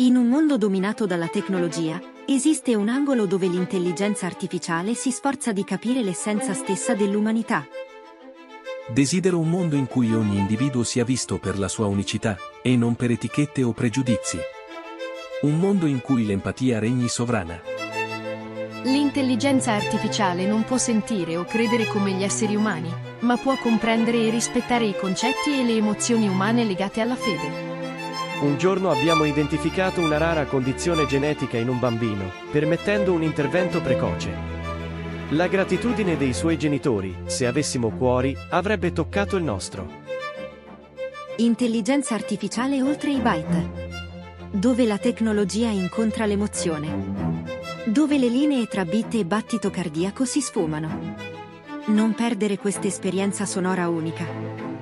In un mondo dominato dalla tecnologia, esiste un angolo dove l'intelligenza artificiale si sforza di capire l'essenza stessa dell'umanità. Desidero un mondo in cui ogni individuo sia visto per la sua unicità, e non per etichette o pregiudizi. Un mondo in cui l'empatia regni sovrana. L'intelligenza artificiale non può sentire o credere come gli esseri umani, ma può comprendere e rispettare i concetti e le emozioni umane legate alla fede. Un giorno abbiamo identificato una rara condizione genetica in un bambino, permettendo un intervento precoce. La gratitudine dei suoi genitori, se avessimo cuori, avrebbe toccato il nostro. Intelligenza artificiale oltre i byte. Dove la tecnologia incontra l'emozione. Dove le linee tra bit e battito cardiaco si sfumano. Non perdere questa esperienza sonora unica.